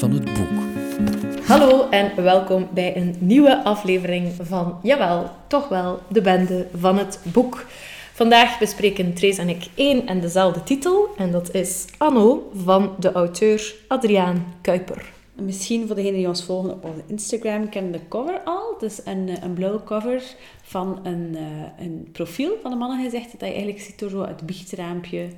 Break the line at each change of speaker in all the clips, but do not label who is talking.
van het boek.
Hallo en welkom bij een nieuwe aflevering van, jawel, toch wel, de bende van het boek. Vandaag bespreken Trace en ik één en dezelfde titel en dat is Anno van de auteur Adriaan Kuiper.
Misschien voor degenen die ons volgen op onze Instagram kennen de cover al. Het is een, eh, een blauwe cover van een, uh, een profiel van een mannengezicht dat je eigenlijk ziet door zo het biechtraampje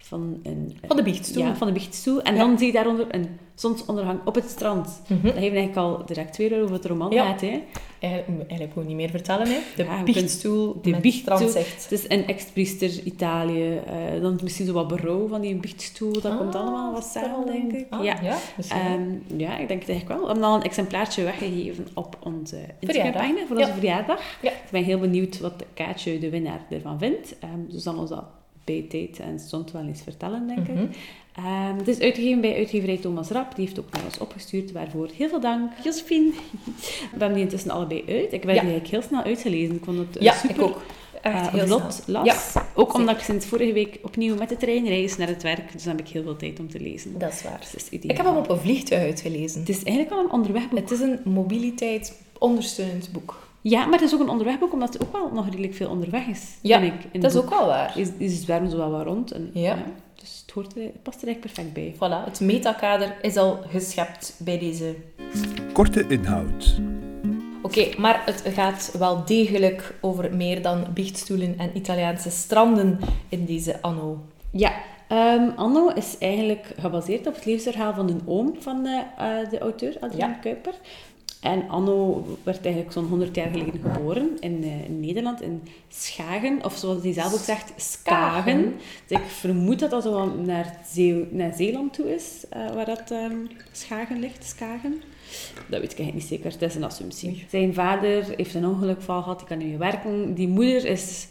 van een...
Van de biechtstoel.
Ja, van de biechtstoel. En dan zie je daaronder een zonsondergang op het strand.
Mhm.
Dat heeft eigenlijk al direct weer over het roman
Ja.
gaat, hè.
Eigenlijk, moet ik niet meer vertellen, hè. De
Ja,
biechtstoel,
De
met
biechtstoel.
tranzicht.
Het is een ex-priester Italië. eh, dan misschien zo wat berouw van die biechtstoel. Dat komt
Ah,
allemaal wat samen, denk ik.
Ah,
ja.
ja, misschien.
Ehm, ja, ik denk het eigenlijk wel. We hebben al een exemplaartje weggegeven op onze. Instagram-pagina voor onze verjaardag.
Ja.
Ik ben heel benieuwd wat Kaatje, de winnaar, ervan vindt. Ehm dus zal ons dat bij tijd en stond wel eens vertellen, denk
Mhm.
ik. Ehm, het is uitgegeven bij uitgeverij Thomas Rap. Die heeft ook naar ons opgestuurd, waarvoor heel veel dank. Josephine. We hebben die intussen allebei uit. Ik die
Ja.
eigenlijk heel snel uitgelezen. Ik vond het
Ja,
super
ik ook. Echt heel
vlot
snel.
las.
Ja,
ook omdat ik sinds vorige week opnieuw met de trein reis naar het werk. Dus dan heb ik heel veel tijd om te lezen.
dat is waar.
Dus is.
Ik heb hem op een vliegtuig uitgelezen.
Het is eigenlijk wel een onderwegboek.
Het is een mobiliteit ondersteunend boek.
Ja, maar het is ook een onderwegboek, omdat het ook wel nog redelijk veel onderweg is.
Ja,
vind ik, in
Dat is
het
ook wel waar.
Is, is zwermen zo wel wat rond. En,
Ja.
dus het, hoort het past er eigenlijk perfect bij.
Voilà, het metakader is al geschept bij deze.
Korte inhoud.
Oké, maar het gaat wel degelijk over meer dan biechtstoelen en Italiaanse stranden in deze anno.
Ja, ehm, Anno is eigenlijk gebaseerd op het levensverhaal van een oom van de, eh, de auteur, Adriaan
Ja.
Kuiper. En Anno werd eigenlijk zo'n 100 jaar geleden geboren in, eh, in Nederland, in Schagen. Of zoals hij zelf ook zegt, Skagen. Dus ik vermoed dat dat wel naar, Zee- naar Zeeland toe is, eh, waar dat ehm, Schagen ligt, Skagen. Dat weet ik eigenlijk niet zeker, het is een assumptie. Zijn vader heeft een ongelukval gehad, die kan niet meer werken. Die moeder is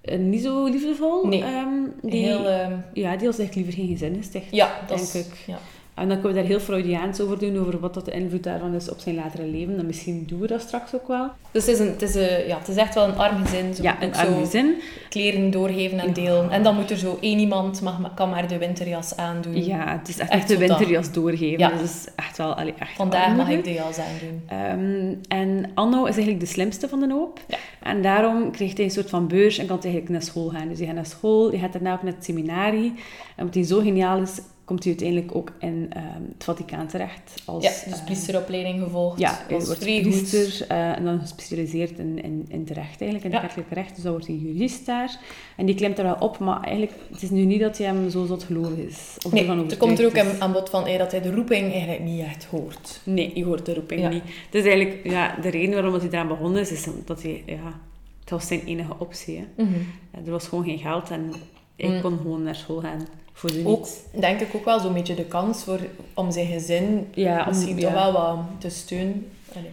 eh, niet zo liefdevol.
Nee,
Ehm, die,
Heel, ehm,
ja, die was echt liever geen gezin
ja, dat
denk
is...
ik.
Ja.
En dan kunnen we daar heel Freudiaans over doen, over wat dat de invloed daarvan is op zijn latere leven. En misschien doen we dat straks ook wel.
Dus het is, een, het, is een, ja, het is echt wel een arm gezin. Zo,
ja, een arm gezin.
kleren doorgeven en
Ja.
delen. En dan moet er zo één iemand, mag, kan maar de winterjas aandoen.
Ja, het is echt, de winterjas doorgeven.
Ja.
Dat is echt wel allee, echt
Vandaag mag ik de jas aandoen.
Ehm, en Anno is eigenlijk de slimste van de hoop.
Ja.
En daarom kreeg hij een soort van beurs en kan hij eigenlijk naar school gaan. Dus hij gaat naar school, hij gaat daarna ook naar het seminarie. En omdat hij zo geniaal is, komt hij uiteindelijk ook in ehm, het Vaticaan terecht. Als,
Ja, dus
eh,
priesteropleiding gevolgd.
Ja, hij wordt priester eh, en dan gespecialiseerd in, in, in het recht eigenlijk, in het
Ja.
kerkelijk recht. Dus dan wordt hij jurist daar. En die klimt er wel op, maar eigenlijk, het is nu niet dat hij hem zo zot gelovig is. Of
Nee, er komt er ook
is.
aan bod van eh, dat hij de roeping eigenlijk niet echt hoort.
Nee, je hoort de roeping
Ja.
niet. Het is eigenlijk, ja, de reden waarom hij eraan begonnen is, is dat hij, ja, het was zijn enige optie. Hè. Ja, Er was gewoon geen geld en hij
Mm.
kon gewoon naar school gaan. Voor de
Ook, denk ik ook wel zo'n beetje de kans voor, om zijn gezin
Ja, om-
misschien
ja.
toch wel wat te steunen. Allee.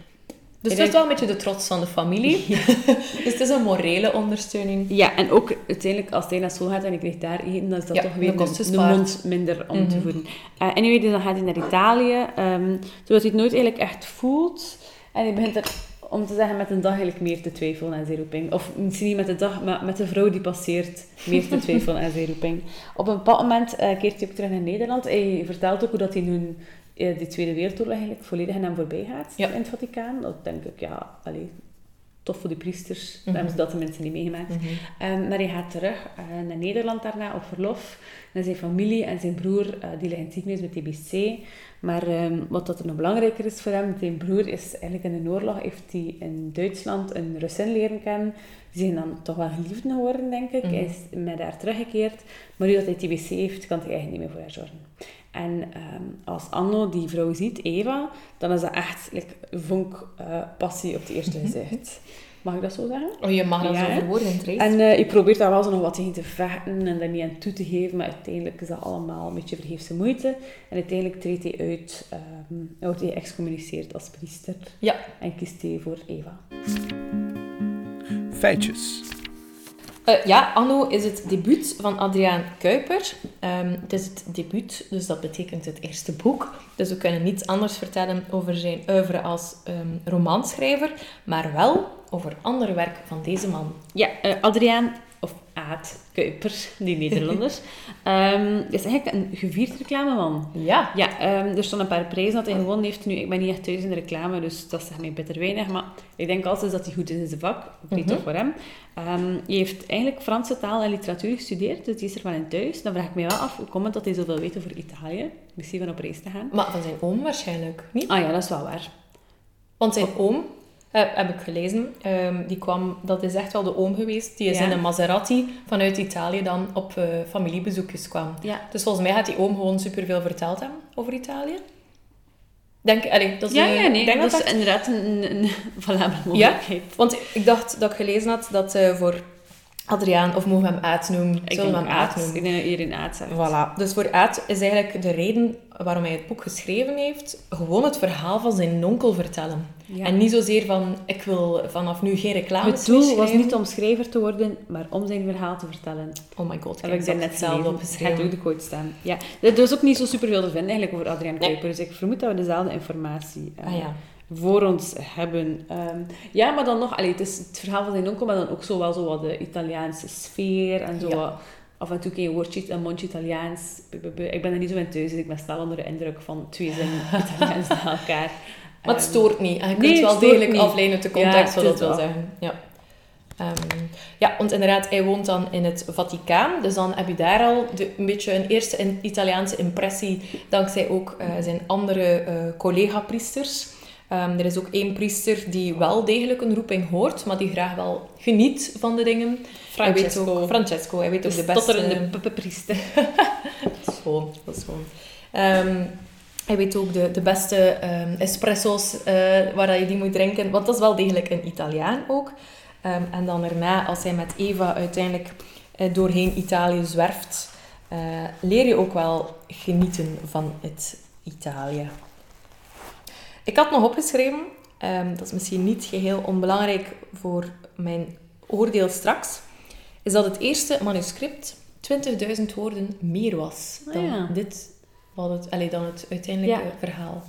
Dus
Ik
het is
denk-
wel een beetje de trots van de familie. dus het is een morele ondersteuning.
Ja, en ook uiteindelijk als hij naar school gaat en hij krijgt daar eten, dan is dat
Ja,
toch
de
weer een
spaart.
mond minder om te
Mhm.
voeden. Eh, anyway, dus dan gaat hij naar Italië, ehm, zodat hij het nooit eigenlijk echt voelt. En hij begint er, om te zeggen, met een dag eigenlijk meer te twijfelen aan zijn roeping. Of misschien niet met de dag, maar met de vrouw die passeert, meer te twijfelen aan zijn roeping. Op een bepaald moment eh, keert hij ook terug naar Nederland. Hij vertelt ook hoe dat hij nu eh, de Tweede Wereldoorlog eigenlijk volledig aan hem voorbij gaat
Ja.
in het Vaticaan. Dat denk ik, ja, allee, tof voor de priesters.
Mhm.
Dan hebben ze dat de mensen niet meegemaakt. Ehm, maar hij gaat terug eh, naar Nederland daarna op verlof. Naar zijn familie en zijn broer, eh, die ligt in het ziekenhuis met TBC. Maar ehm, wat dat er nog belangrijker is voor hem, zijn broer is eigenlijk in de oorlog, heeft hij in Duitsland een Russin leren kennen. Die zijn dan toch wel geliefden geworden, denk ik.
Mhm.
Is met haar teruggekeerd. Maar nu dat hij TBC heeft, kan hij eigenlijk niet meer voor haar zorgen. En ehm, als Anno die vrouw ziet, Eva, dan is dat echt like, vonk eh, passie op het eerste gezicht. Mag ik dat zo zeggen?
Oh, je mag dat
Ja,
zo verwoorden.
En eh ik probeer daar wel zo nog wat tegen te vechten en daar niet aan toe te geven, maar uiteindelijk is dat allemaal een beetje vergeefse moeite. En uiteindelijk treedt hij uit, en wordt hij excommuniceerd als priester
Ja,
en kiest hij voor Eva.
Feitjes.
Eh, ja, Anno is het debuut van Adriaan Kuiper. Ehm, het is het debuut, dus dat betekent het eerste boek. Dus we kunnen niets anders vertellen over zijn oeuvre als ehm romanschrijver, maar wel over ander werk van deze man.
Ja, eh, Adriaan, Aad Kuiper, die Nederlander. Ehm is eigenlijk een gevierd reclameman.
Ja.
Ja, ehm, er staan een paar prijzen dat hij gewonnen heeft. Nu, ik ben niet echt thuis in de reclame, dus dat zegt mij bitter weinig. Maar ik denk altijd dat hij goed is in zijn vak. Vreet
Mhm.
toch voor hem. Ehm hij heeft eigenlijk Franse taal en literatuur gestudeerd, dus die is er wel in thuis. Dan vraag ik me wel af, hoe komt het dat hij zoveel weet over Italië? Misschien van op reis te gaan.
Maar van zijn oom waarschijnlijk niet.
Ah ja, dat is wel waar.
Want zijn oom, heb ik gelezen, ehm, die kwam, dat is echt wel de oom geweest, die is
Ja.
in een Maserati vanuit Italië dan op eh, familiebezoekjes kwam.
Ja.
Dus volgens mij had die oom gewoon superveel verteld hebben over Italië. Denk, allee, dat is
Ja,
een-
ja, nee,
ik denk
dat
dat
is inderdaad een, een, een valabele
Ja,
mogelijkheid.
want ik dacht dat ik gelezen had dat eh, voor Adriaan, of mogen we hem Aad noemen?
Ik
Zullen we
denk
hem Aad
Aad.
noemen?
Ik denk dat iedereen Aad zegt.
Voilà. Dus voor Aad is eigenlijk de reden waarom hij het boek geschreven heeft, gewoon het verhaal van zijn onkel vertellen.
Ja.
En niet zozeer van, ik wil vanaf nu geen reclame
Het doel was niet om schrijver te worden, maar om zijn verhaal te vertellen.
Oh my god, ik
heb ik daar net
hetzelfde
gelezen.
opgeschreven.
Het gaat ook de quote staan. Ja. Er was ook niet zo superveel te vinden eigenlijk over Adriaan
Nee.
Kuiper, dus ik vermoed dat we dezelfde informatie eh,
Ah ja.
Voor ons hebben. Ehm, ja, maar dan nog, allee, het is het verhaal van zijn onkel, maar dan ook zo wel zo wat de Italiaanse sfeer en zo
Ja.
wat- af en toe een woordje, een mondje Italiaans. Ik ben er niet zo in thuis, dus ik ben snel onder de indruk van twee zinnen Italiaans na elkaar.
Maar het
Ehm,
stoort niet. En je kunt wel degelijk
niet.
afleiden uit de
Ja,
context wat
is
dat wil zeggen. Ja. Ehm, ja, want inderdaad, hij woont dan in het Vaticaan. Dus dan heb je daar al de, een beetje een eerste Italiaanse impressie, dankzij ook eh, zijn andere eh, collega-priesters. Ehm, er is ook één priester die wel degelijk een roeping hoort, maar die graag wel geniet van de dingen. Hij weet
Francesco.
ook, Francesco, hij weet ook
de
de beste...
stotterende puppenpriester.
Dat is gewoon, dat is gewoon. Ehm, hij weet ook de, de beste ehm, espresso's eh, waar je die moet drinken. Want dat is wel degelijk een Italiaan ook. En dan daarna, als hij met Eva uiteindelijk eh, doorheen Italië zwerft, eh, leer je ook wel genieten van het Italië. Ik had nog opgeschreven, ehm, dat is misschien niet geheel onbelangrijk voor mijn oordeel straks, is dat het eerste manuscript 20.000 woorden meer was
Ah,
dan
ja.
dit, wat het, allee, dan het uiteindelijke
Ja.
verhaal.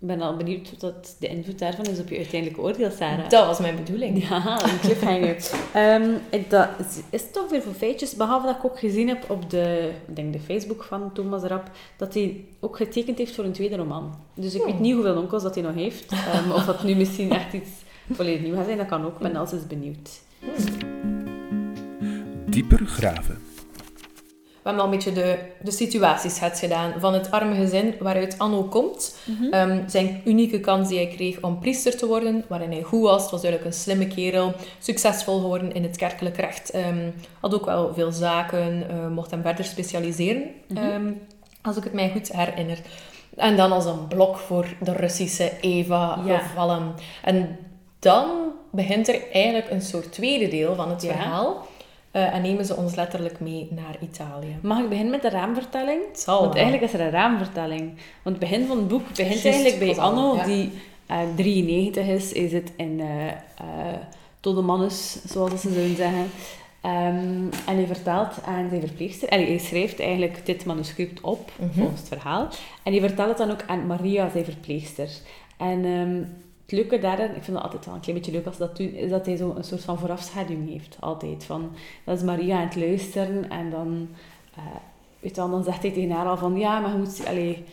Ik ben al benieuwd wat dat de invloed daarvan is op je uiteindelijke oordeel, Sarah.
Dat was mijn bedoeling.
Ja, een cliffhanger. Ehm, ik- dat is, toch weer voor feitjes, behalve dat ik ook gezien heb op de, ik denk de Facebook van Thomas Rapp, dat hij ook getekend heeft voor een tweede roman. Dus ik
Hmm.
weet niet hoeveel onkels dat hij nog heeft. ehm, of dat nu misschien echt iets volledig nieuw gaat zijn, dat kan ook. Ik ben altijd benieuwd.
Dieper graven.
Hebben al een beetje de, de situatieschets gedaan van het arme gezin waaruit Anno komt. Ehm, zijn unieke kans die hij kreeg om priester te worden, waarin hij goed was. Het was duidelijk een slimme kerel, succesvol geworden in het kerkelijk recht. Ehm, had ook wel veel zaken, eh, mocht hem verder specialiseren, ehm, als ik het mij goed herinner. En dan als een blok voor de Russische Eva
Ja.
gevallen. En dan begint er eigenlijk een soort tweede deel van het
Ja.
verhaal. Eh, en nemen ze ons letterlijk mee naar Italië.
Mag ik beginnen met de raamvertelling?
zal
Want eigenlijk is er een raamvertelling. Want het begin van het boek begint eigenlijk bij
is
Anno,
ja.
die eh, 93 is. Hij zit in eh eh Todemannes, zoals ze zouden zeggen. Ehm, en hij vertelt aan zijn verpleegster, en hij schrijft eigenlijk dit manuscript op,
Mhm.
volgens het verhaal. En hij vertelt het dan ook aan Maria, zijn verpleegster. En ehm, het leuke daarin, ik vind het altijd wel een klein beetje leuk als dat doen, is dat hij zo een soort van voorafschaduwing heeft, altijd. Van, dat is Maria aan het luisteren en dan, eh, weet wel, dan zegt hij tegen haar al van, ja, maar je moet, allee,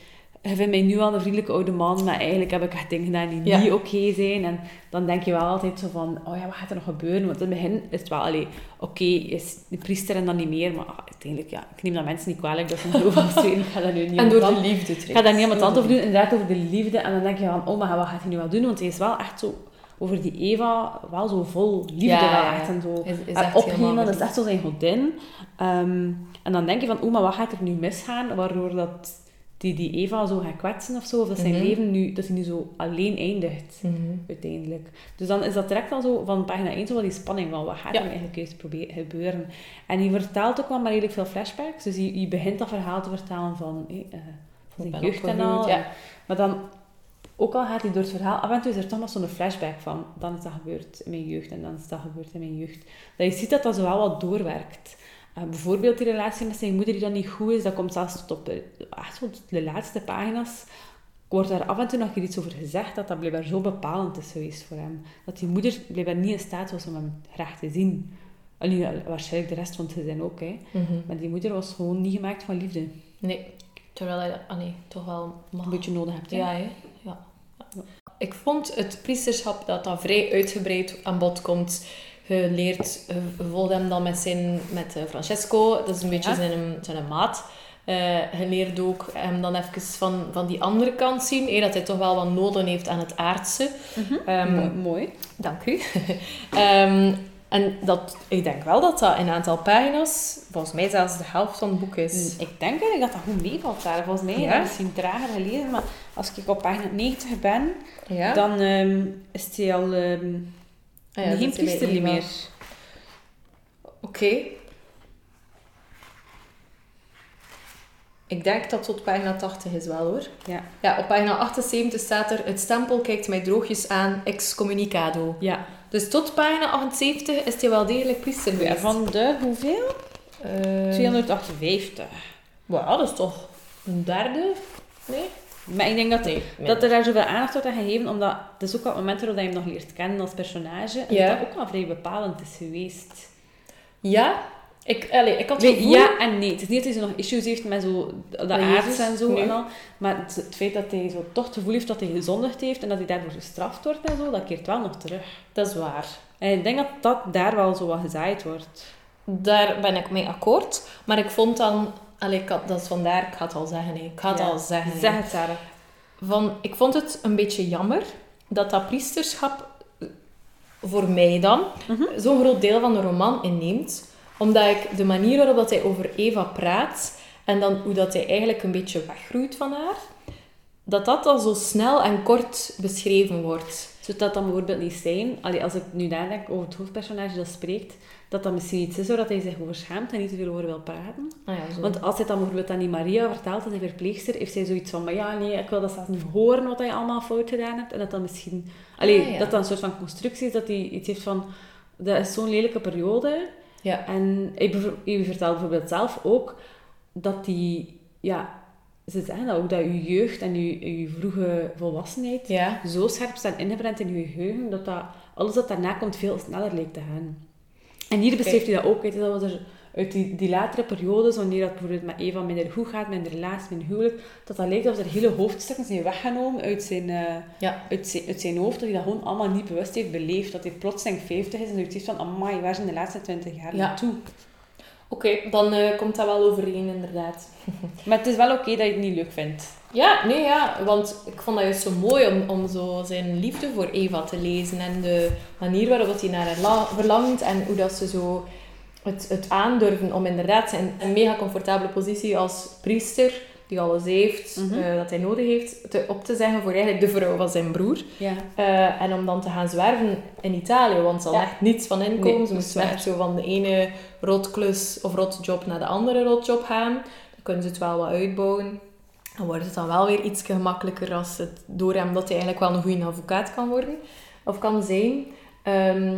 je vindt mij nu al een vriendelijke oude man, maar eigenlijk heb ik echt dingen gedaan die
Ja.
niet oké zijn. En dan denk je wel altijd zo van, oh ja, wat gaat er nog gebeuren? Want in het begin is het wel, oké, is de priester en dan niet meer, maar ah, uiteindelijk, ja, ik neem dat mensen niet kwalijk, dat ze. Ik ga dat nu niet
En door
de
liefde
ik ga daar niet aan mijn over doen, inderdaad over de liefde. En dan denk je van, oh, maar wat gaat hij nu wel doen? Want hij is wel echt zo, over die Eva, wel zo vol liefde
Ja,
wel echt. En zo,
Is, echt
dat is echt zo zijn godin. Ehm, en dan denk je van, oh, maar wat gaat er nu misgaan? Waardoor dat die, die Eva zo gaat kwetsen of zo. Of dat zijn
Mhm.
leven nu, dat hij nu zo alleen eindigt,
Mhm.
uiteindelijk. Dus dan is dat direct al zo, van pagina 1, zo wel die spanning van, wat gaat
Ja.
er eigenlijk proberen gebeuren? En hij vertelt ook wel maar redelijk veel flashbacks. Dus hij, hij begint dat verhaal te vertellen van, eh, eh, van
Ik
zijn jeugd en al.
ja.
Maar dan, ook al gaat hij door het verhaal, af en toe is er toch nog zo'n flashback van, dan is dat gebeurd in mijn jeugd en dan is dat gebeurd in mijn jeugd. Dat je ziet dat dat zo wel wat doorwerkt. Eh, bijvoorbeeld die relatie met zijn moeder die dan niet goed is, dat komt zelfs tot op eh, echt tot de laatste pagina's. Wordt daar af en toe nog iets over gezegd dat dat blijkbaar zo bepalend is geweest voor hem. Dat die moeder blijkbaar niet in staat was om hem graag te zien. Allee, ja, waarschijnlijk de rest van het gezin ook, hè.
Mhm.
Maar die moeder was gewoon niet gemaakt van liefde.
Nee, terwijl hij dat ah nee, toch wel mag.
Een beetje nodig hebt, hè.
Ja, hè? ja. Ik vond het priesterschap dat dat vrij uitgebreid aan bod komt. Je leert, je volgt hem dan met, zijn, met eh, Francesco, dat is een beetje
Ja.
zijn, zijn maat. Eh, je leert ook hem dan even van, van die andere kant zien, hè, dat hij toch wel wat noden heeft aan het aardse.
Mo- mooi.
Dank u. Ehm, en dat, ik denk wel dat dat een aantal pagina's, volgens mij zelfs de helft van het boek is.
Ik denk eigenlijk dat dat goed meevalt daar. Volgens mij heb ik
Ja?
dat misschien trager gelezen, maar als ik op pagina 90 ben,
Ja?
dan ehm, is hij al
Ah ja,
geen priester
Eva.
meer.
Oké. Ik denk dat tot pagina 80 is wel hoor.
Ja.
Ja, op pagina 78 staat er: Het stempel kijkt mij droogjes aan, excommunicado.
Ja.
Dus tot pagina 78 is hij wel degelijk priester
ja. Van de hoeveel?
Ehm,
258.
Wauw, dat is toch een derde? Nee?
Maar ik denk dat,
Nee.
dat er daar zoveel aandacht wordt aan gegeven, omdat het is ook wel het moment waarop je hem nog leert kennen als personage. En
Ja.
dat dat ook wel vrij bepalend is geweest.
Ja, ik, allez, ik had het gevoel...
ja en nee. Het is niet dat hij zo nog issues heeft met zo
Met
aards en zo
nee.
en al. Maar het, het feit dat hij zo toch het gevoel heeft dat hij gezondigd heeft en dat hij daarvoor gestraft wordt en zo, dat keert wel nog terug.
Dat is waar.
En ik denk dat dat daar wel zo wat gezaaid wordt.
Daar ben ik mee akkoord. Maar ik vond dan... Allee, ik had, dat is vandaar, ik ga het al zeggen. Ik ga het
Ja.
al zeggen.
Zeg het, Sarah.
Van, ik vond het een beetje jammer dat dat priesterschap eh, voor mij dan
Mhm.
zo'n groot deel van de roman inneemt. Omdat ik de manier waarop dat hij over Eva praat en dan hoe dat hij eigenlijk een beetje weggroeit van haar, dat dat al zo snel en kort beschreven wordt.
Zou dat dan bijvoorbeeld niet zijn, allee, als ik nu nadenk over het hoofdpersonage dat spreekt, dat dat misschien iets is waar dat hij zich over schaamt en niet te veel over wil praten?
Ah ja, zo.
Want als hij dan bijvoorbeeld aan die Maria vertelt, aan die verpleegster, heeft zij zoiets van, maar ja, nee, ik wil dat zelfs niet horen wat hij allemaal fout gedaan hebt. En dat dan misschien... Allee,
Ah, ja.
dat dat een soort van constructie is, dat hij iets heeft van, dat is zo'n lelijke periode.
ja.
En hij, hij vertelt bijvoorbeeld zelf ook dat die, ja, ze zeggen dat ook, dat je jeugd en je, je vroege volwassenheid
ja.
zo scherp staan ingebrand in je geheugen, dat, dat alles dat daarna komt veel sneller lijkt te gaan. En hier beseft hij dat ook. Weet je, dat was er uit die, die latere periodes, wanneer dat bijvoorbeeld met Eva minder goed gaat, met een relatie, met een huwelijk, dat dat lijkt alsof er hele hoofdstukken zijn weggenomen uit zijn, eh,
Ja.
uit zijn, uit zijn hoofd, dat hij dat gewoon allemaal niet bewust heeft beleefd. Dat hij plotseling 50 is en zoiets heeft van, amai, waar zijn de laatste 20 jaar
Ja.
naartoe?
Oké, dan eh, komt dat wel overeen, inderdaad.
Maar het is wel oké dat je het niet leuk vindt.
Ja, nee, ja, want ik vond dat juist zo mooi om, om zo zijn liefde voor Eva te lezen en de manier waarop hij naar haar la- verlangt en hoe dat ze zo het, het aandurven om inderdaad zijn een mega comfortabele positie als priester, die alles heeft,
Mhm.
eh, dat hij nodig heeft, te, op te zeggen voor eigenlijk de vrouw van zijn broer.
Ja.
Eh, en om dan te gaan zwerven in Italië, want ze
Ja.
echt niets van inkomen.
Nee,
ze echt zo van de ene rotklus of rotjob naar de andere rotjob gaan. Dan kunnen ze het wel wat uitbouwen. Dan wordt het dan wel weer iets gemakkelijker als het door hem dat hij eigenlijk wel een goede advocaat kan worden of kan zijn. Ehm,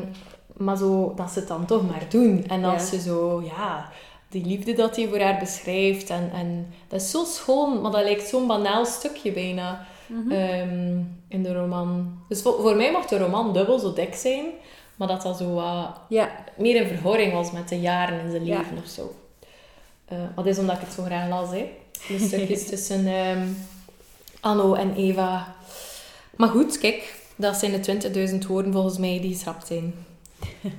maar zo dat ze het dan toch maar doen. En als
Ja.
ze zo, ja, die liefde dat hij voor haar beschrijft. En, en dat is zo schoon, maar dat lijkt zo'n banaal stukje bijna
Mhm.
ehm, in de roman. Dus voor, voor mij mocht de roman dubbel zo dik zijn, maar dat dat zo wat
Ja.
meer in verhouding was met de jaren in zijn
Ja.
leven of zo. Eh wat is omdat ik het zo graag las, hè? De stukjes tussen ehm, Anno en Eva. Maar goed, kijk, dat zijn de 20.000 woorden volgens mij die geschrapt zijn.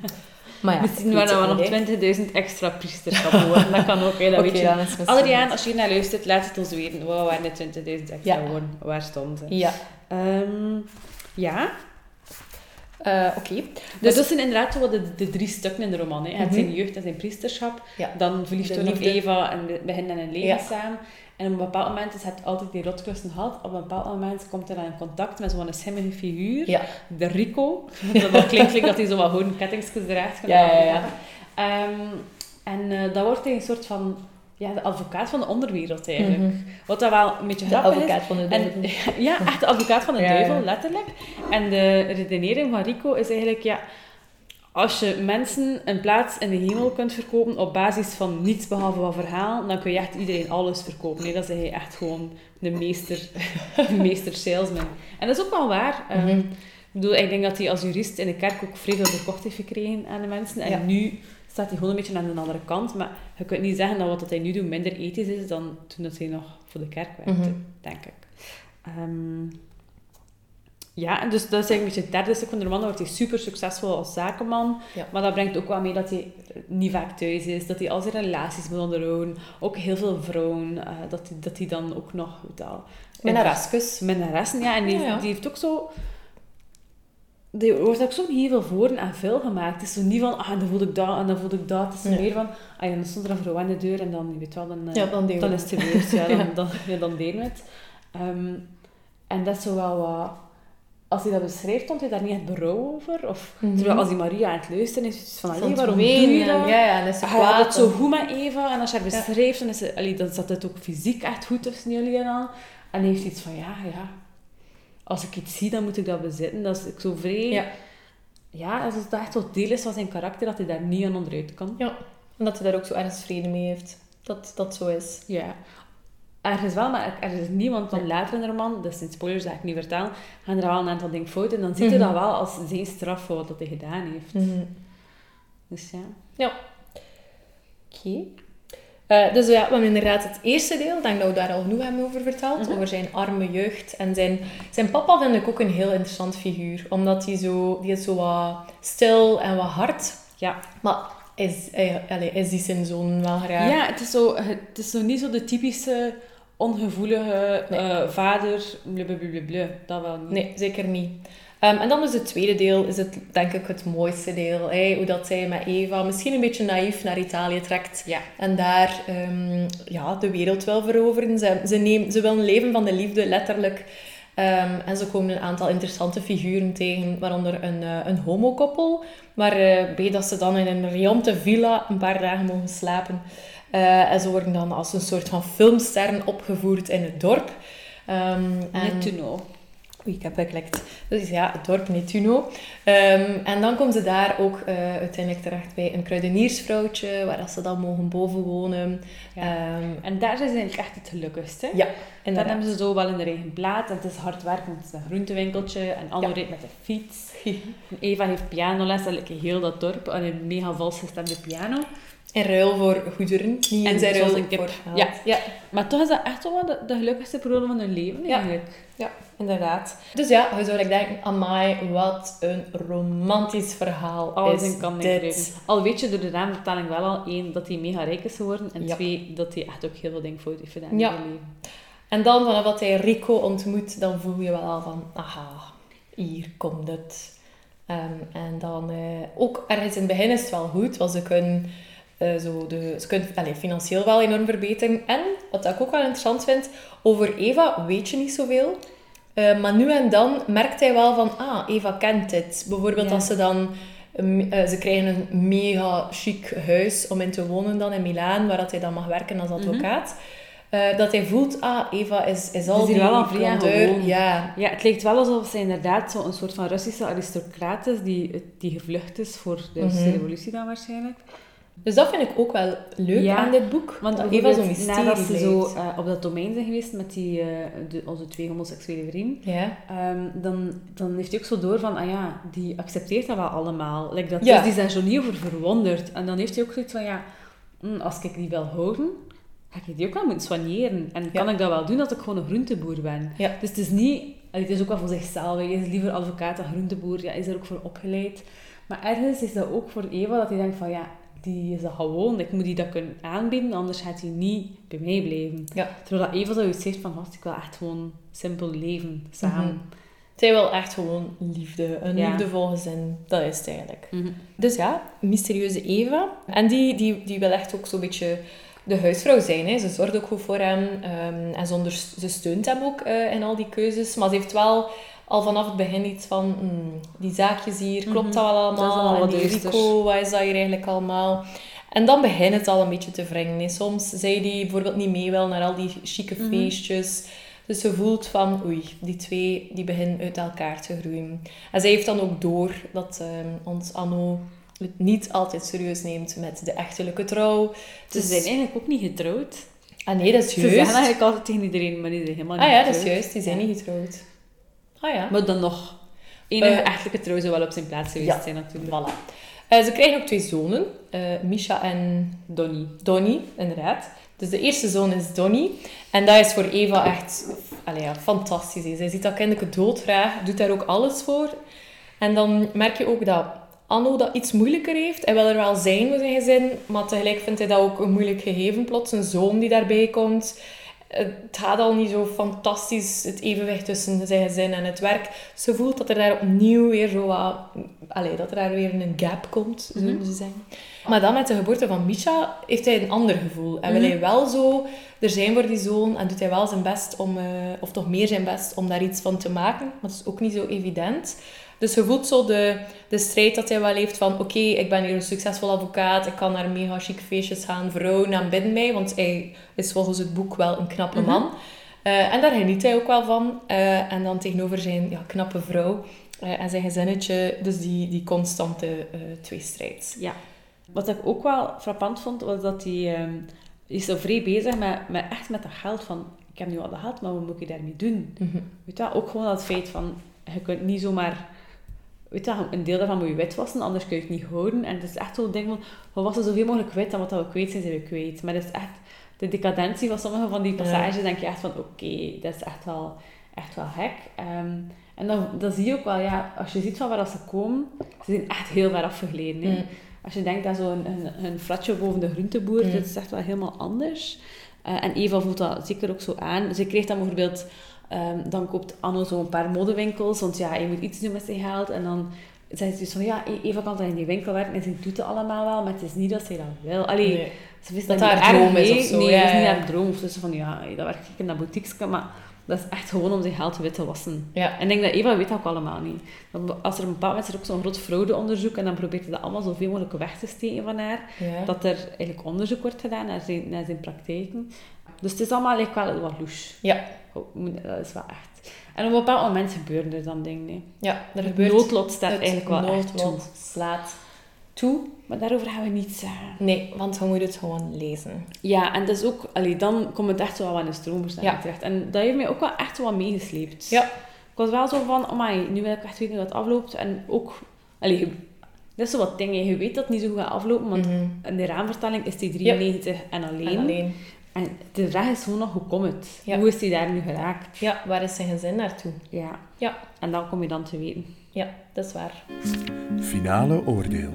Maar ja,
Misschien waren we
het
nog
niet, hè.
20.000 extra priesterschap worden. Dat kan ook, hè, dat weet je. Adriaan, als je hier naar luistert, laat het ons weten. Wat waren de 20.000 extra
Ja.
Waar stonden ze?
Ja,
Ehm, ja.
Eh, oké.
Dus
Dus
dat zijn inderdaad wat de, de drie stukken in de roman. Hè. Het
Mhm.
zijn jeugd en zijn priesterschap.
Ja.
Dan verliefd
liefde.
Eva en be- beginnen een leven
Ja.
samen. En op een bepaald moment is het altijd die rotklussen gehad. Op een bepaald moment komt hij dan in contact met zo'n schimmige figuur.
Ja.
De Rico. Dat klinkt like dat hij zo wat hoorn kettingsjes draagt.
Ja, ja, ja.
Ehm, en eh dat wordt hij een soort van... Ja, de advocaat van de onderwereld eigenlijk.
Mhm.
Wat dat wel een beetje
de
grappig is.
advocaat van de
En,
duivel.
ja, echt de advocaat van de
Ja,
duivel, letterlijk. En de redenering van Rico is eigenlijk, ja, als je mensen een plaats in de hemel kunt verkopen op basis van niets behalve wat verhaal, dan kun je echt iedereen alles verkopen. Nee, dat is hij echt gewoon de meester, de meester salesman. En dat is ook wel waar. Ehm,
Mhm.
ik bedoel, ik denk dat hij als jurist in de kerk ook vrij veel verkocht heeft gekregen aan de mensen. En
Ja.
nu staat hij gewoon een beetje aan de andere kant. Maar je kunt niet zeggen dat wat hij nu doet minder ethisch is dan toen dat hij nog voor de kerk werkte,
Mhm.
denk ik. Ehm, ja, en dus dat is eigenlijk een beetje het derde stuk van de roman. Dan wordt hij super succesvol als zakenman.
Ja.
Maar dat brengt ook wel mee dat hij niet vaak thuis is. Dat hij al zijn relaties moet onderhouden. Ook heel veel vrouwen. eh, dat, hij, dat hij dan ook nog...
Minnareskus.
Minnaressen, ja. En die,
Ja, ja.
die heeft ook zo... Er wordt ook zo heel veel voor en veel gemaakt. Het is zo niet van, ah, dan voel ik dat en dan voel ik dat. Het is
Nee.
meer van, ah ja, dan stond er een vrouw aan de deur en dan, je weet wel, dan, eh,
Ja, dan
dan is het gebeurd. Ja, dan, dan, ja, dan deden we het. Ehm, en dat is zo wel wat... Als hij dat beschrijft, stond hij daar niet echt berouw over? Of,
Mhm.
Terwijl als die Maria aan het luisteren is, is het van, allee,
het
waarom doe je dat?
Ja, ja, dan is
Ah, ja,
kwaad.
dat zo
en-
goed met Eva. En als je haar
Ja.
beschrijft, dan, is ze, allee, dan zat het ook fysiek echt goed tussen jullie en al. En hij heeft iets van, ja, ja. Als ik iets zie, dan moet ik dat bezitten. Dat is ik zo vrij...
Ja.
Ja, als het echt zo deel is van zijn karakter, dat hij daar niet aan onderuit kan.
Ja, en dat hij daar ook zo ergens vrede mee heeft. Dat dat zo is.
Ja. Ergens wel, maar er is niemand van later in de roman, dus zijn spoilers dat ik niet vertellen, gaan er wel een aantal dingen fout en dan ziet je
Mhm.
dat wel als zijn straf voor wat hij gedaan heeft. Dus ja.
Ja. Oké. Eh, dus ja, we hebben inderdaad het eerste deel. Ik denk dat we daar al genoeg hebben over verteld.
Mhm.
Over zijn arme jeugd. En zijn, zijn papa vind ik ook een heel interessant figuur. Omdat hij zo... Die is zo wat stil en wat hard.
Ja.
Maar is, eh, allee, is die zijn zoon wel graag?
Ja, het is, zo, het is zo niet zo de typische ongevoelige
Nee.
eh, vader, blablabla, dat wel niet.
Nee, zeker niet. Ehm, en dan is het tweede deel, is het denk ik het mooiste deel. Hè? Hoe dat zij met Eva misschien een beetje naïef naar Italië trekt.
Ja.
En daar ehm, ja, de wereld wil veroveren. Ze, ze, neem, ze wil een leven van de liefde, letterlijk. Ehm, en ze komen een aantal interessante figuren tegen, waaronder een, eh, een homokoppel. Maar bij dat ze dan in een riante villa een paar dagen mogen slapen. Eh, en ze worden dan als een soort van filmsterren opgevoerd in het dorp. Ehm, en... Oei, ik heb geklikt. Dus ja, het dorp Nettuno. Ehm, en dan komen ze daar ook eh, uiteindelijk terecht bij een kruideniersvrouwtje, waar ze dan mogen boven wonen.
Ja.
Ehm,
En daar is het eigenlijk echt het gelukkigste.
ja,
Dan
inderdaad.
hebben ze zo wel in de eigen plaats. En het is hard werken, het is een groentewinkeltje. En Anno
Ja.
rijdt met de fiets. En Eva heeft pianoles. Lijkt heel dat dorp. En een mega vals gestemde piano.
In ruil voor goederen, niet
En zoals
ruil
een
voor geld.
Ja.
ja,
Maar toch is dat echt wel de, de gelukkigste periode van hun leven
Ja.
eigenlijk.
ja, inderdaad. Dus ja, je zou like denken, amai, wat een romantisch verhaal
Alles
is
kan
dit.
Al weet je door de naamvertaling wel al, één, dat hij mega rijk is geworden. En
Ja.
twee, dat hij echt ook heel veel dingen fout heeft gedaan
Ja.
in zijn leven.
En dan, vanaf dat hij Rico ontmoet, dan voel je wel al van, aha, hier komt het. Ehm, en dan, eh, ook ergens in het begin is het wel goed, want ze kunnen, eh, zo de, ze kunnen allee, financieel wel enorm verbeteren. En, wat ik ook wel interessant vind, over Eva weet je niet zoveel. Eh, maar nu en dan merkt hij wel van, ah, Eva kent dit. Bijvoorbeeld
Ja.
als ze dan... um, eh, ze krijgen een mega chic huis om in te wonen dan in Milaan, waar dat hij dan mag werken als advocaat. Eh, dat hij voelt, ah, Eva is, is al
is
die
wel aan.
Ja,
Ja, het lijkt wel alsof ze inderdaad zo'n soort van Russische aristocraat is die, die gevlucht is voor de Russische
Mhm.
revolutie dan waarschijnlijk.
Dus dat vind ik ook wel leuk
Ja,
aan dit boek.
Want
dat Eva zo'n mysterie
nadat ze zo eh, op dat domein zijn geweest met die, eh, de, onze twee homoseksuele vrienden,
Ja,
ehm, dan, dan heeft hij ook zo door van, ah ja, die accepteert dat wel allemaal. Like dat,
Ja.
Dus die daar zo niet over verwonderd. En dan heeft hij ook zoiets van, ja, hm, als ik die wil houden, ga ik die ook wel moeten soigneren. En kan ik dat wel doen als ik gewoon een groenteboer ben. Dus het is niet... Het is ook wel voor zichzelf. Hij is liever advocaat dan groenteboer. Ja, is er ook voor opgeleid. Maar ergens is dat ook voor Eva dat hij denkt van... Ja, die is dat gewoon. Ik moet die dat kunnen aanbieden, anders gaat hij niet bij mij blijven.
Ja.
Terwijl dat Eva zoiets zegt van... "Gast, Ik wil echt gewoon simpel leven, samen.
Mhm. zij wil echt gewoon liefde. Een
Ja.
liefdevol gezin. Dat is het eigenlijk.
Mhm.
Dus ja, mysterieuze Eva. En die, die, die wil echt ook zo'n beetje de huisvrouw zijn. Hè. Ze zorgt ook goed voor hem. ehm, en ze, ze steunt hem ook eh, in al die keuzes. Maar ze heeft wel al vanaf het begin iets van... hmm, die zaakjes hier, klopt
Mhm.
dat wel allemaal?
Dat is allemaal
en die. Rico, wat is dat hier eigenlijk allemaal? En dan begint het al een beetje te wringen. hè. Soms zei die bijvoorbeeld niet mee wil naar al die chique
Mhm.
feestjes. Dus ze voelt van, oei, die twee die beginnen uit elkaar te groeien. En zij heeft dan ook door dat ehm, ons Anno het niet altijd serieus neemt met de echtelijke trouw.
Ze
Dus-
zijn eigenlijk ook niet getrouwd.
Ah nee, dat is
Ze zeggen
juist.
eigenlijk altijd tegen iedereen, maar die zijn helemaal niet
Ah ja, dat is juist. Die zijn
Ja.
niet getrouwd. Ah ja.
Maar dan nog. Enige
Eh,
echtelijke trouw zou wel op zijn plaats geweest
ja.
zijn natuurlijk.
Voilà. Eh, ze krijgen ook twee zonen, eh, Misha en
Donnie.
Donnie, inderdaad. Dus de eerste zoon is Donnie. En dat is voor Eva echt allee, ja, fantastisch. hè. Zij ziet dat kindje doodgraag, doet daar ook alles voor. En dan merk je ook dat Anno dat iets moeilijker heeft. Hij wil er wel zijn voor zijn gezin, maar tegelijk vindt hij dat ook een moeilijk gegeven plots. Een zoon die daarbij komt. Het gaat al niet zo fantastisch, het evenwicht tussen zijn gezin en het werk. Ze voelt dat er daar opnieuw weer zo wat... Allee, dat er daar weer een gap komt, zullen ze zeggen. Maar dan met de geboorte van Misha heeft hij een ander gevoel. En wil hij wel zo er zijn voor die zoon en doet hij wel zijn best om, eh, of toch meer zijn best om daar iets van te maken. Maar dat is ook niet zo evident. Dus je voelt zo de, de strijd dat hij wel heeft van oké, ik ben hier een succesvol advocaat, ik kan naar mega chic feestjes gaan, vrouwen aanbidden mij, want hij is volgens het boek wel een knappe man. Eh, en daar geniet hij ook wel van. Eh, en dan tegenover zijn ja, knappe vrouw eh, en zijn gezinnetje, dus die, die constante tweestrijd.
Ja. Wat ik ook wel frappant vond, was dat hij... die is zo vrij bezig met, met echt met dat geld van... Ik heb nu al dat geld, maar wat moet ik daarmee doen?
Mhm.
Weet je, wel? ook gewoon dat feit van... Je kunt niet zomaar... Weet je, een deel daarvan moet je witwassen, anders kun je het niet houden. En het is echt zo'n ding van... We wassen zoveel mogelijk wit, en wat we kwijt zijn, zijn we kwijt. Maar het is echt... De decadentie van sommige van die passages, denk je echt van... Oké, dat is echt wel, echt wel gek. Ehm, en dan, dan zie je ook wel, ja... Als je ziet van waar dat ze komen... Ze zijn echt heel ver afgegleden.
Mm.
Als je denkt aan zo'n een, een flatje boven de groenteboer,
Mm.
dit is echt wel helemaal anders. Eh, en Eva voelt dat zeker ook zo aan. Ze kreeg dan bijvoorbeeld... ehm, dan koopt Anno zo'n paar modewinkels, want ja, je moet iets doen met zijn geld. En dan zei ze dus van, ja, E- Eva kan dan in die winkel werken en ze doet het allemaal wel, maar het is niet dat zij dat wil. Allee,
Nee.
ze wist
Dat
niet
haar droom is of zo,
Nee,
ja,
dat is niet haar droom. Of dus van, ja, dat werk ik in dat boutiqueske, maar dat is echt gewoon om zijn geld wit te wassen.
Ja.
En ik denk dat Eva weet dat ook allemaal niet. Want als er een bepaald moment is er ook zo'n groot fraudeonderzoek en dan probeert hij dat allemaal zoveel mogelijk weg te steken van haar.
Ja.
Dat er eigenlijk onderzoek wordt gedaan naar zijn, naar zijn praktijken. Dus het is allemaal eigenlijk wel wat louche.
Ja.
Oh, dat is wel echt. En op een bepaald moment gebeuren er dan dingen. hè.
ja, er gebeurt...
noodlot staat eigenlijk wel echt toe.
slaat toe.
Maar daarover gaan we niet zeggen.
Nee, want je moet het gewoon lezen.
Ja, en dat is ook... Allee, dan komt het echt wel in de stroomversnelling
Ja.
terecht. En dat heeft mij ook wel echt wat meegesleept.
Ja.
Ik was wel zo van, amai, nu wil ik echt weten hoe dat afloopt. En ook... Allee, dat is zo wat dingen. Je weet dat het niet zo goed gaat aflopen, want
Mhm.
in de raamvertelling is die 93 en alleen.
En alleen.
En de vraag is gewoon nog, hoe komt het?
Ja.
Hoe is hij daar nu geraakt?
Ja, waar is zijn gezin naartoe?
Ja.
Ja.
En dan kom je dan te weten.
Ja, dat is waar.
Finale oordeel.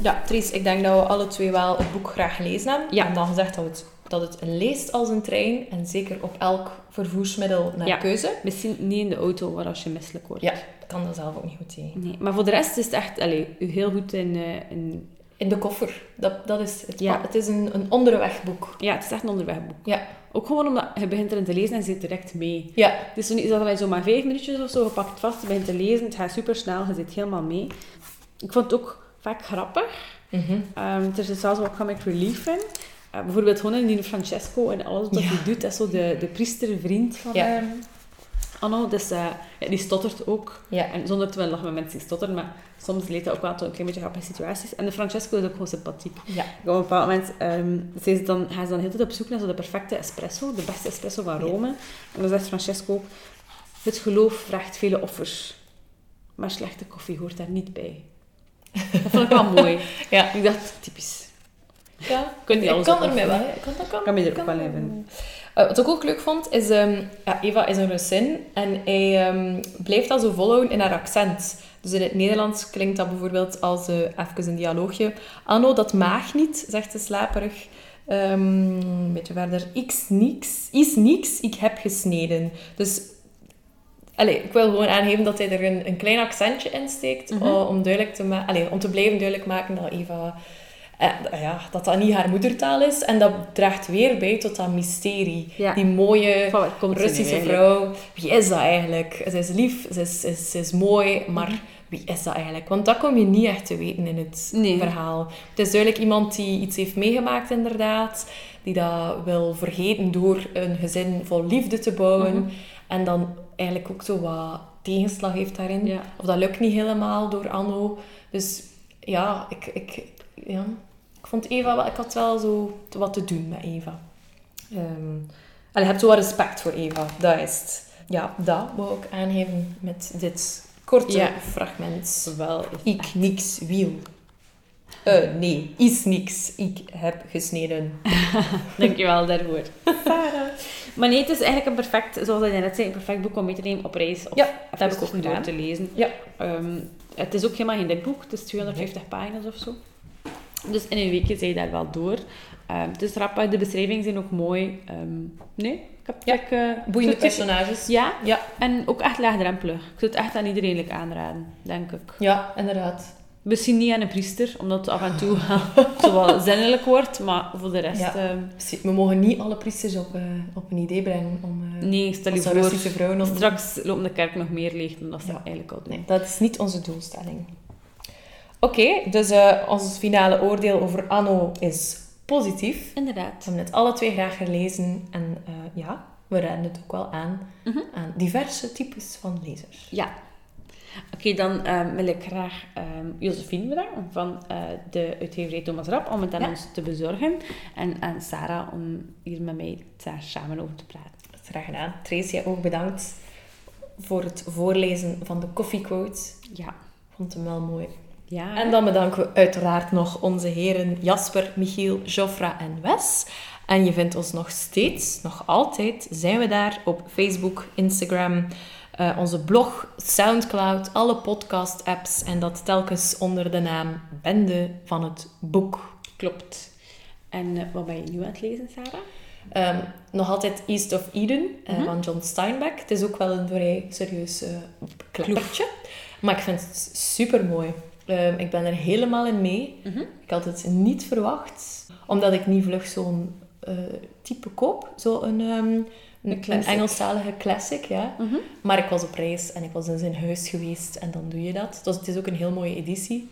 Ja, Tries, ik denk dat we alle twee wel het boek graag gelezen hebben.
Ja.
En dan gezegd dat het, dat het leest als een trein. En zeker op elk vervoersmiddel naar
Ja.
keuze.
Misschien niet in de auto waar als je misselijk wordt.
Ja, ik kan dat zelf ook niet goed tegen.
Nee. Maar voor de rest is het echt allee, heel goed in, eh, in...
In de koffer. Dat, dat is het,
Ja.
het is een, een onderwegboek.
Ja, het is echt een onderwegboek.
Ja.
Ook gewoon omdat je begint erin te lezen en zit direct mee.
Ja.
Het is zo niet dat je zo maar vijf minuutjes of zo gepakt vast, je begint te lezen, het gaat super snel, je zit helemaal mee. Ik vond het ook vaak grappig.
Mhm.
Ehm, er zit zelfs wat comic relief in. Eh, bijvoorbeeld gewoon in die Francesco en alles wat
Ja.
hij doet. Dat is zo de, de priestervriend van
Ja.
Anno. Dus eh, die stottert ook.
Ja.
En zonder te willen lachen met mensen die stotteren, maar soms leidt dat ook wel tot een klein beetje grappige situaties. En de Francesco is ook gewoon sympathiek.
Ja.
Op een bepaald moment ehm, zij is dan, gaan ze dan heel tijd op zoek naar zo de perfecte espresso, de beste espresso van Rome. En dan zegt Francesco, het geloof vraagt vele offers, maar slechte koffie hoort daar niet bij. Dat vond ik wel mooi.
Ja.
Ik dacht, typisch.
Ja,
Kun je
ik kan ermee wel. Ik kan, dat kan,
Kan me er ook wel
wel. Eh, wat ik ook leuk vond, is... ja, Eva is een Russin en hij ehm, blijft dat zo volhouden in haar accent. Dus in het Nederlands klinkt dat bijvoorbeeld als... eh even een dialoogje. Anno, dat mag niet, zegt ze slaperig. Ehm, een beetje verder. X niks, is niks, ik heb gesneden. Dus... Allee, ik wil gewoon aangeven dat hij er een, een klein accentje in steekt.
Mhm.
eh, om, duidelijk te allee, om te blijven duidelijk maken dat Eva... eh, ja, dat dat niet haar moedertaal is. En dat draagt weer bij tot dat mysterie.
Ja.
Die mooie
komt
Russische vrouw. Wie is dat eigenlijk? Ze is lief, ze is, ze is, ze is mooi, maar
Mhm.
wie is dat eigenlijk? Want dat kom je niet echt te weten in het
Nee.
verhaal. Het is duidelijk iemand die iets heeft meegemaakt, inderdaad. Die dat wil vergeten door een gezin vol liefde te bouwen.
Mhm.
En dan eigenlijk ook zo wat tegenslag heeft daarin.
Ja.
Of dat lukt niet helemaal door Anno. Dus ja, ik, ik, ja, ik vond Eva wel... Ik had wel zo wat te doen met Eva. Ehm allee, je hebt zo wat respect voor Eva. Dat is het. Ja, dat wou ik aangeven met dit korte
Ja.
fragment.
Wel.
Ik niks wiel. Eh, nee, is niks. Ik heb gesneden.
Dankjewel daarvoor. Maar nee, het is eigenlijk een perfect, zoals je net zei, een perfect boek om mee te nemen op reis. Of
Ja, dat heb ik ook gedaan.
te lezen.
Ja.
Ehm, het is ook helemaal geen dik boek. Het is 250 pagina's of zo. Dus in een weekje zijn je daar wel door. Ehm, het is de beschrijvingen zijn ook mooi. Ehm, nee, ik heb
Ja.
ik, eh,
Boeiende personages.
Ja,
Ja,
en ook echt laagdrempelig. Ik zou het echt aan iedereen aanraden, denk ik.
ja, inderdaad.
Misschien niet aan een priester, omdat het af en toe wel zinnelijk wordt, maar voor de rest...
Ja.
ehm,
We mogen niet alle priesters op, eh, op een idee brengen om eh
nee, stel je voor,
Russische vrouwen
straks loopt de kerk nog meer leeg dan dat ze
Ja.
eigenlijk al doen.
Nee, dat is niet onze doelstelling. Oké, dus eh, ons finale oordeel over Anno is positief. We
Inderdaad.
hebben het alle twee graag gelezen en eh, ja, we raden het ook wel aan
Mhm.
aan diverse types van lezers.
Ja. Oké, dan ehm, wil ik graag ehm Josephine bedanken van eh, de uitgeverij Thomas Rap om het aan
Ja.
ons te bezorgen. En aan Sarah om hier met mij daar samen over te praten.
Graag gedaan. Tracy, ook bedankt voor het voorlezen van de coffee quote.
Ja.
Vond hem wel mooi.
Ja.
En dan bedanken we uiteraard nog onze heren Jasper, Michiel, Joffra en Wes. En je vindt ons nog steeds, nog altijd, zijn we daar op Facebook, Instagram, eh, onze blog, Soundcloud, alle podcast-apps. En dat telkens onder de naam Bende van het Boek.
Klopt. En eh, wat ben je nu aan het lezen, Sarah?
Ehm, nog altijd East of Eden eh,
Mhm.
van John Steinbeck. Het is ook wel een vrij serieus klappertje. Maar ik vind het super mooi. Ik ben er helemaal in mee. Ik had het niet verwacht, omdat ik niet vlug zo'n eh, type koop. Zo'n um, een, een
classic.
Engelstalige classic, ja.
Mhm.
Maar ik was op reis en ik was in zijn huis geweest en dan doe je dat. Dus het is ook een heel mooie editie.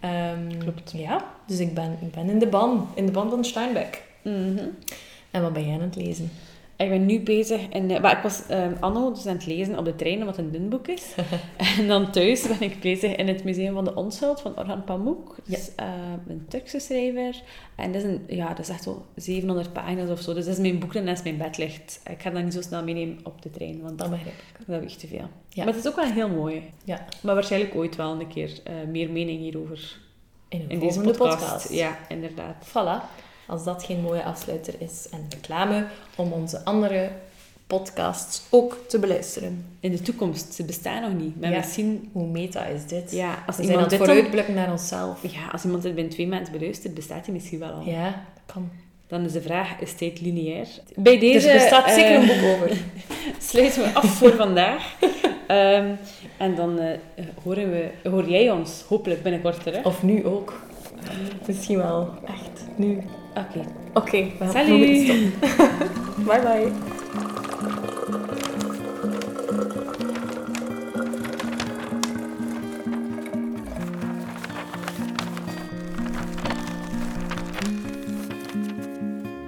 Ehm,
Klopt.
Ja, dus ik ben, ik ben in de ban. In de ban van Steinbeck.
Mhm.
En wat ben jij aan het lezen?
Ik ben nu bezig in... eh, maar ik was ehm, anno dus aan het lezen op de trein, wat een dun boek is. en dan thuis ben ik bezig in het Museum van de Onschuld van Orhan Pamuk. Dus eh, een Turkse schrijver. En dat is, een, ja, dat is echt zo 700 pagina's of zo. Dus dat is mijn boek dat naast mijn bed ligt. Ik ga dat niet zo snel meenemen op de trein, want
Dat begrijp ik.
dat weegt te veel.
Ja.
Maar het is ook wel heel mooi.
Ja,
Maar waarschijnlijk ooit wel een keer eh, meer mening hierover
in een
in deze podcast.
podcast.
Ja, inderdaad.
Voilà. Als dat geen mooie afsluiter is en reclame om onze andere podcasts ook te beluisteren.
In de toekomst, ze bestaan nog niet. Maar
Ja.
misschien...
Hoe meta is dit?
Ja, als
We zijn
iemand
het
dit dan-
vooruitblikken naar onszelf.
Ja, als iemand dit binnen twee maanden beluistert, bestaat hij misschien wel al.
Ja, dat kan.
Dan is de vraag, is tijd lineair? Bij deze
er bestaat
eh,
zeker een boek over.
sluiten we af voor vandaag. Ehm, en dan eh, horen we, hoor jij ons hopelijk binnenkort terug.
Of nu ook. Misschien wel. Echt. Nu.
Oké.
Oké, we gaan
Salut.
bye bye.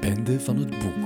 Bende van het Boek.